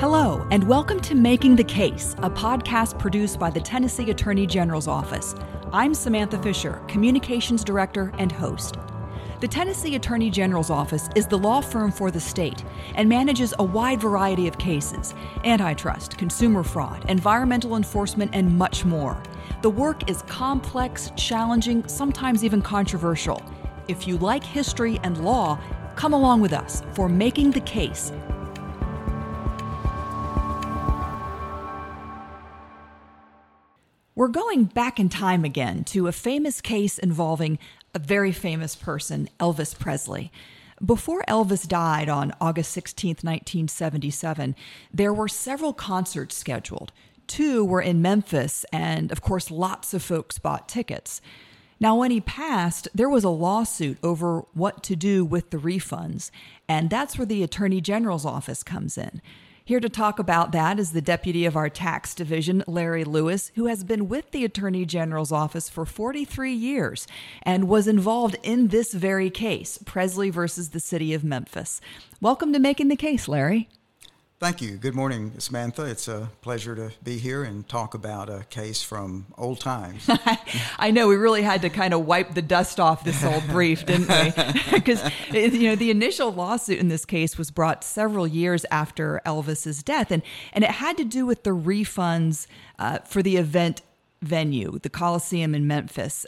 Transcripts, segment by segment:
Hello, and welcome to Making the Case, a podcast produced by the Tennessee Attorney General's Office. I'm Samantha Fisher, Communications Director and host. The Tennessee Attorney General's Office is the law firm for the state and manages a wide variety of cases antitrust, consumer fraud, environmental enforcement, and much more. The work is complex, challenging, sometimes even controversial. If you like history and law, come along with us for Making the Case We're going back in time again to a famous case involving a very famous person, Elvis Presley. Before Elvis died on August 16, 1977, there were several concerts scheduled. Two were in Memphis, and of course, lots of folks bought tickets. Now, when he passed, there was a lawsuit over what to do with the refunds, and that's where the Attorney General's office comes in. Here to talk about that is the deputy of our tax division, Larry Lewis, who has been with the Attorney General's office for 43 years and was involved in this very case, Presley versus the city of Memphis. Welcome to Making the Case, Larry. Thank you. Good morning, Samantha. It's a pleasure to be here and talk about a case from old times. I know we really had to kind of wipe the dust off this old brief, didn't we? Because you know the initial lawsuit in this case was brought several years after Elvis's death, and and it had to do with the refunds uh, for the event venue, the Coliseum in Memphis.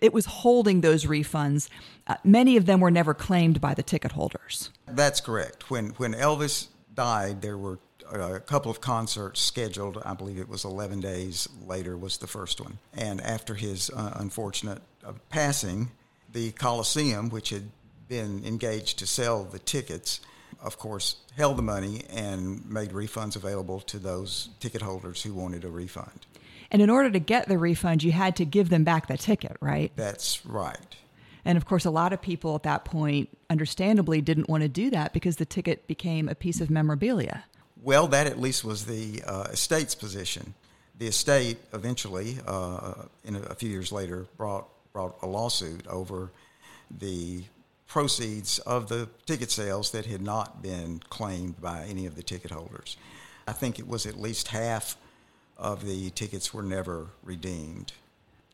It was holding those refunds. Uh, many of them were never claimed by the ticket holders. That's correct. When when Elvis died, there were a couple of concerts scheduled. I believe it was 11 days later was the first one. And after his uh, unfortunate uh, passing, the Coliseum, which had been engaged to sell the tickets, of course, held the money and made refunds available to those ticket holders who wanted a refund. And in order to get the refund, you had to give them back the ticket, right? That's right. And of course, a lot of people at that point, understandably, didn't want to do that because the ticket became a piece of memorabilia. Well, that at least was the uh, estate's position. The estate eventually, uh, in a, a, few years later, brought brought a lawsuit over the proceeds of the ticket sales that had not been claimed by any of the ticket holders. I think it was at least half of the tickets were never redeemed.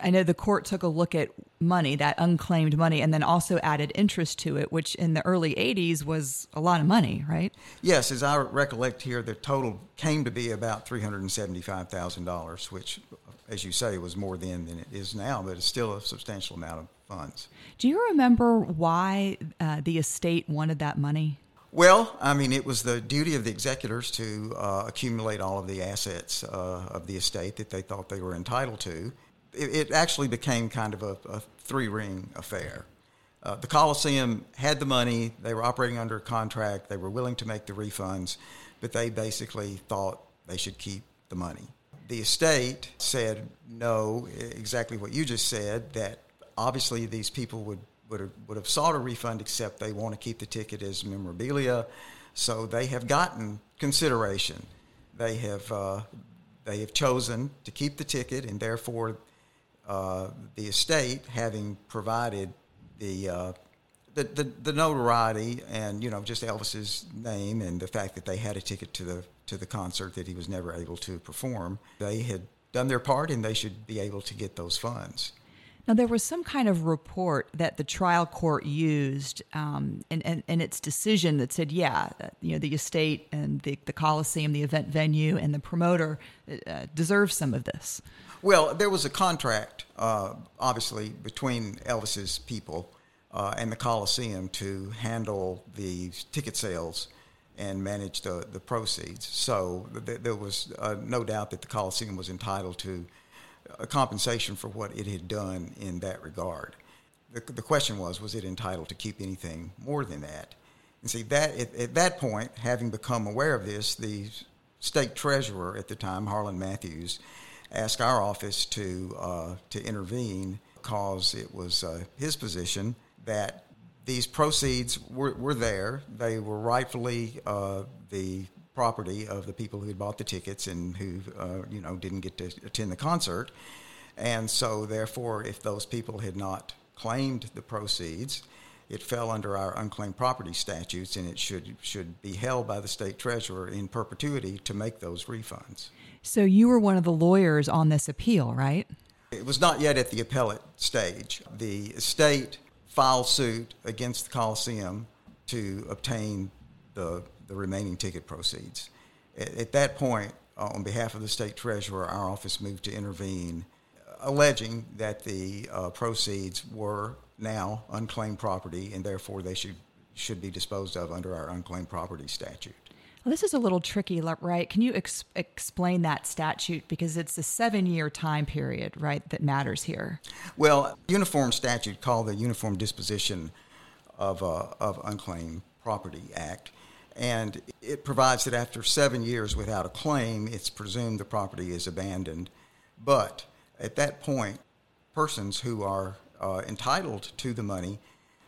I know the court took a look at money, that unclaimed money, and then also added interest to it, which in the early 80s was a lot of money, right? Yes, as I recollect here, the total came to be about $375,000, which, as you say, was more then than it is now, but it's still a substantial amount of funds. Do you remember why uh, the estate wanted that money? Well, I mean, it was the duty of the executors to uh, accumulate all of the assets uh, of the estate that they thought they were entitled to it, it actually became kind of a, a three ring affair. Uh, the Coliseum had the money, they were operating under a contract, they were willing to make the refunds, but they basically thought they should keep the money. The estate said no, exactly what you just said, that obviously these people would, would, have, would have sought a refund except they want to keep the ticket as memorabilia. So they have gotten consideration. They have, uh, they have chosen to keep the ticket, and therefore the estate having provided the, uh, the, the, the notoriety and you know just Elvis's name and the fact that they had a ticket to the to the concert that he was never able to perform, they had done their part and they should be able to get those funds. Now, there was some kind of report that the trial court used um, in, in, in, its decision that said, yeah, you know, the estate and the, the Coliseum, the event venue, and the promoter uh, deserve some of this. Well, there was a contract, uh, obviously, between Elvis's people uh, and the Coliseum to handle the ticket sales and manage the, the proceeds. So th- there was uh, no doubt that the Coliseum was entitled to a compensation for what it had done in that regard. The, the question was, was it entitled to keep anything more than that? And see, that at, at that point, having become aware of this, the state treasurer at the time, Harlan Mathews, asked our office to uh, to intervene because it was uh, his position that these proceeds were, were there. They were rightfully uh, the property of the people who had bought the tickets and who uh, you know didn't get to attend the concert. And so, therefore, if those people had not claimed the proceeds, it fell under our unclaimed property statutes, and it should should be held by the state treasurer in perpetuity to make those refunds. So you were one of the lawyers on this appeal, right? It was not yet at the appellate stage. The state filed suit against the Coliseum to obtain the the remaining ticket proceeds. At, at that point, uh, on behalf of the state treasurer, our office moved to intervene, alleging that the uh, proceeds were now unclaimed property, and therefore they should should be disposed of under our unclaimed property statute. Well, this is a little tricky, right? Can you ex- explain that statute because it's a seven-year time period, right, that matters here? Well, uniform statute called the Uniform Disposition of uh, of Unclaimed Property Act, and it provides that after seven years without a claim, it's presumed the property is abandoned. But at that point, persons who are uh, entitled to the money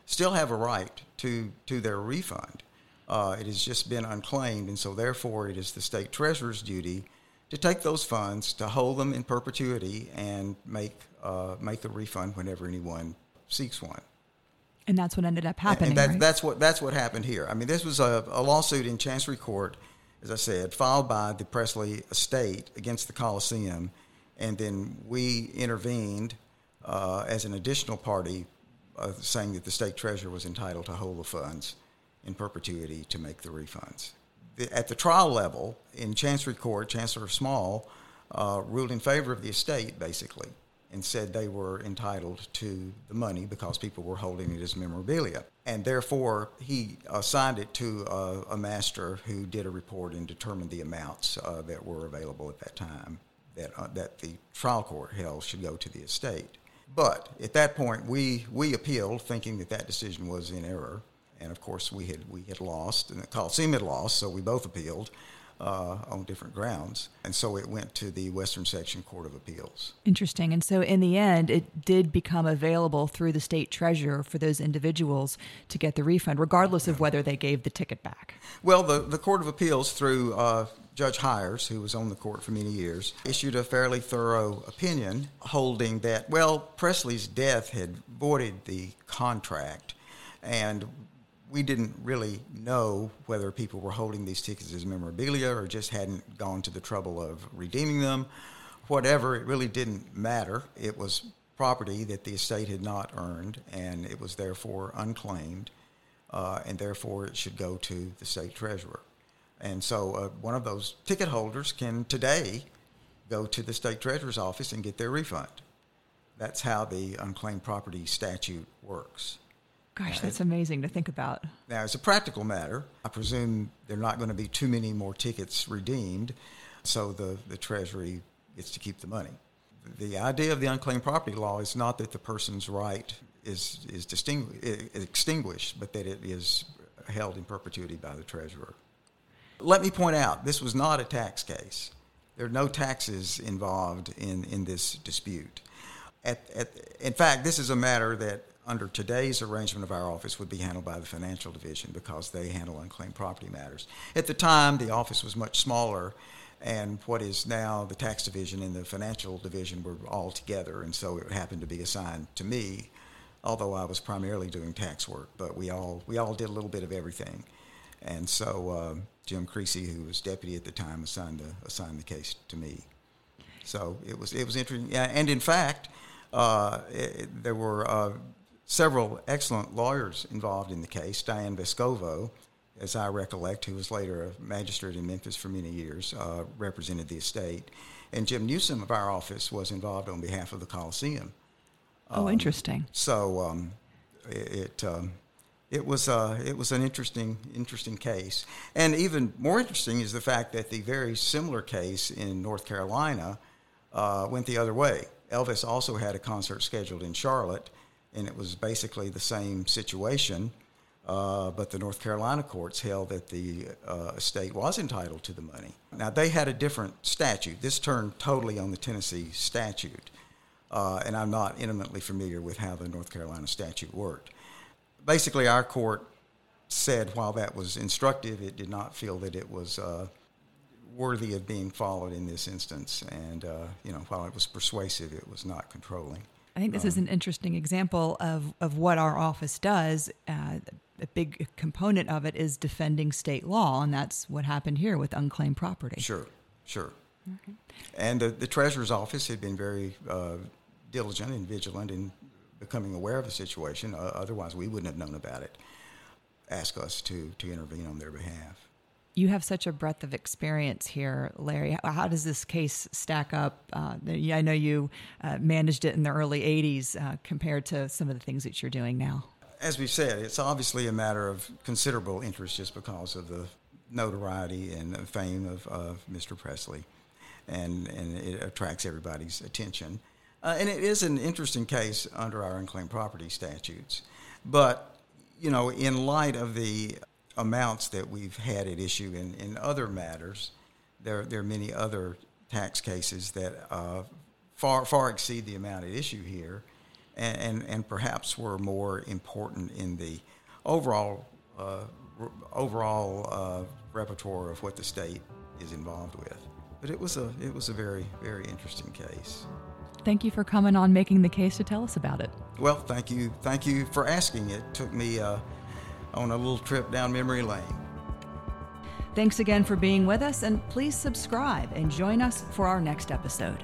still have a right to, to their refund. Uh, it has just been unclaimed, and so therefore it is the state treasurer's duty to take those funds, to hold them in perpetuity, and make, uh, make a refund whenever anyone seeks one. And that's what ended up happening. And that, right? that's what that's what happened here. I mean, this was a, a, lawsuit in Chancery Court, as I said, filed by the Presley estate against the Coliseum, and then we intervened uh, as an additional party, uh, saying that the state treasurer was entitled to hold the funds in perpetuity to make the refunds. The, at the trial level, in Chancery Court, Chancellor Small uh, ruled in favor of the estate, basically, and said they were entitled to the money because people were holding it as memorabilia. And therefore, he assigned it to a, a master who did a report and determined the amounts uh, that were available at that time that, uh, that the trial court held should go to the estate. But at that point, we, we appealed, thinking that that decision was in error. And of course, we had, we had lost, and the Coliseum had lost, so we both appealed uh, on different grounds. And so it went to the Western Section Court of Appeals. Interesting. And so in the end, it did become available through the state treasurer for those individuals to get the refund, regardless of whether they gave the ticket back. Well, the, the Court of Appeals, through uh, Judge Highers, who was on the court for many years, issued a fairly thorough opinion holding that, well, Presley's death had voided the contract, and we didn't really know whether people were holding these tickets as memorabilia or just hadn't gone to the trouble of redeeming them. Whatever, it really didn't matter. It was property that the estate had not earned, and it was therefore unclaimed, uh, and therefore it should go to the state treasurer. And so uh, one of those ticket holders can today go to the state treasurer's office and get their refund. That's how the unclaimed property statute works. Gosh, that's amazing to think about. Now, as a practical matter, I presume there are not going to be too many more tickets redeemed, so the, the Treasury gets to keep the money. The idea of the unclaimed property law is not that the person's right is, is extinguished, but that it is held in perpetuity by the Treasurer. Let me point out, this was not a tax case. There are no taxes involved in, in this dispute. At, at, in fact, this is a matter that, under today's arrangement of our office, would be handled by the financial division because they handle unclaimed property matters. At the time, the office was much smaller, and what is now the tax division and the financial division were all together, and so it happened to be assigned to me, although I was primarily doing tax work. But we all we all did a little bit of everything, and so um, Jim Creecy, who was deputy at the time, assigned the, assigned the case to me. So it was it was interesting, yeah, and in fact, uh, it, there were uh, several excellent lawyers involved in the case. Diane Vescovo, as I recollect, who was later a magistrate in Memphis for many years, uh, represented the estate, and Jim Newsom of our office was involved on behalf of the Coliseum. Oh, um, interesting. So um, it, it um, it was uh, it was an interesting interesting case, and even more interesting is the fact that the very similar case in North Carolina uh, went the other way. Elvis also had a concert scheduled in Charlotte, and it was basically the same situation. Uh, but the North Carolina courts held that the uh, estate was entitled to the money. Now they had a different statute. This turned totally on the Tennessee statute, uh, and I'm not intimately familiar with how the North Carolina statute worked basically, our court said while that was instructive, it did not feel that it was uh, worthy of being followed in this instance. And, uh, you know, while it was persuasive, it was not controlling. I think this um, is an interesting example of, of what our office does. Uh, a big component of it is defending state law, and that's what happened here with unclaimed property. Sure, sure. Okay. And the, the treasurer's office had been very uh, diligent and vigilant in becoming aware of the situation. Uh, otherwise, we wouldn't have known about it. Ask us to to intervene on their behalf. You have such a breadth of experience here, Larry. How does this case stack up? Uh, I know you uh, managed it in the early 80s uh, compared to some of the things that you're doing now. As we've said, it's obviously a matter of considerable interest just because of the notoriety and fame of, of Mr. Presley, and, and it attracts everybody's attention. Uh, and it is an interesting case under our unclaimed property statutes. But, you know, in light of the amounts that we've had at issue in, in other matters, there, there are many other tax cases that uh, far, far exceed the amount at issue here and, and, and perhaps were more important in the overall, uh, overall uh, repertoire of what the state is involved with. But it was a, it was a very, very interesting case. Thank you for coming on Making the Case to tell us about it. Well, thank you. Thank you for asking. It took me uh, on a little trip down memory lane. Thanks again for being with us, and please subscribe and join us for our next episode.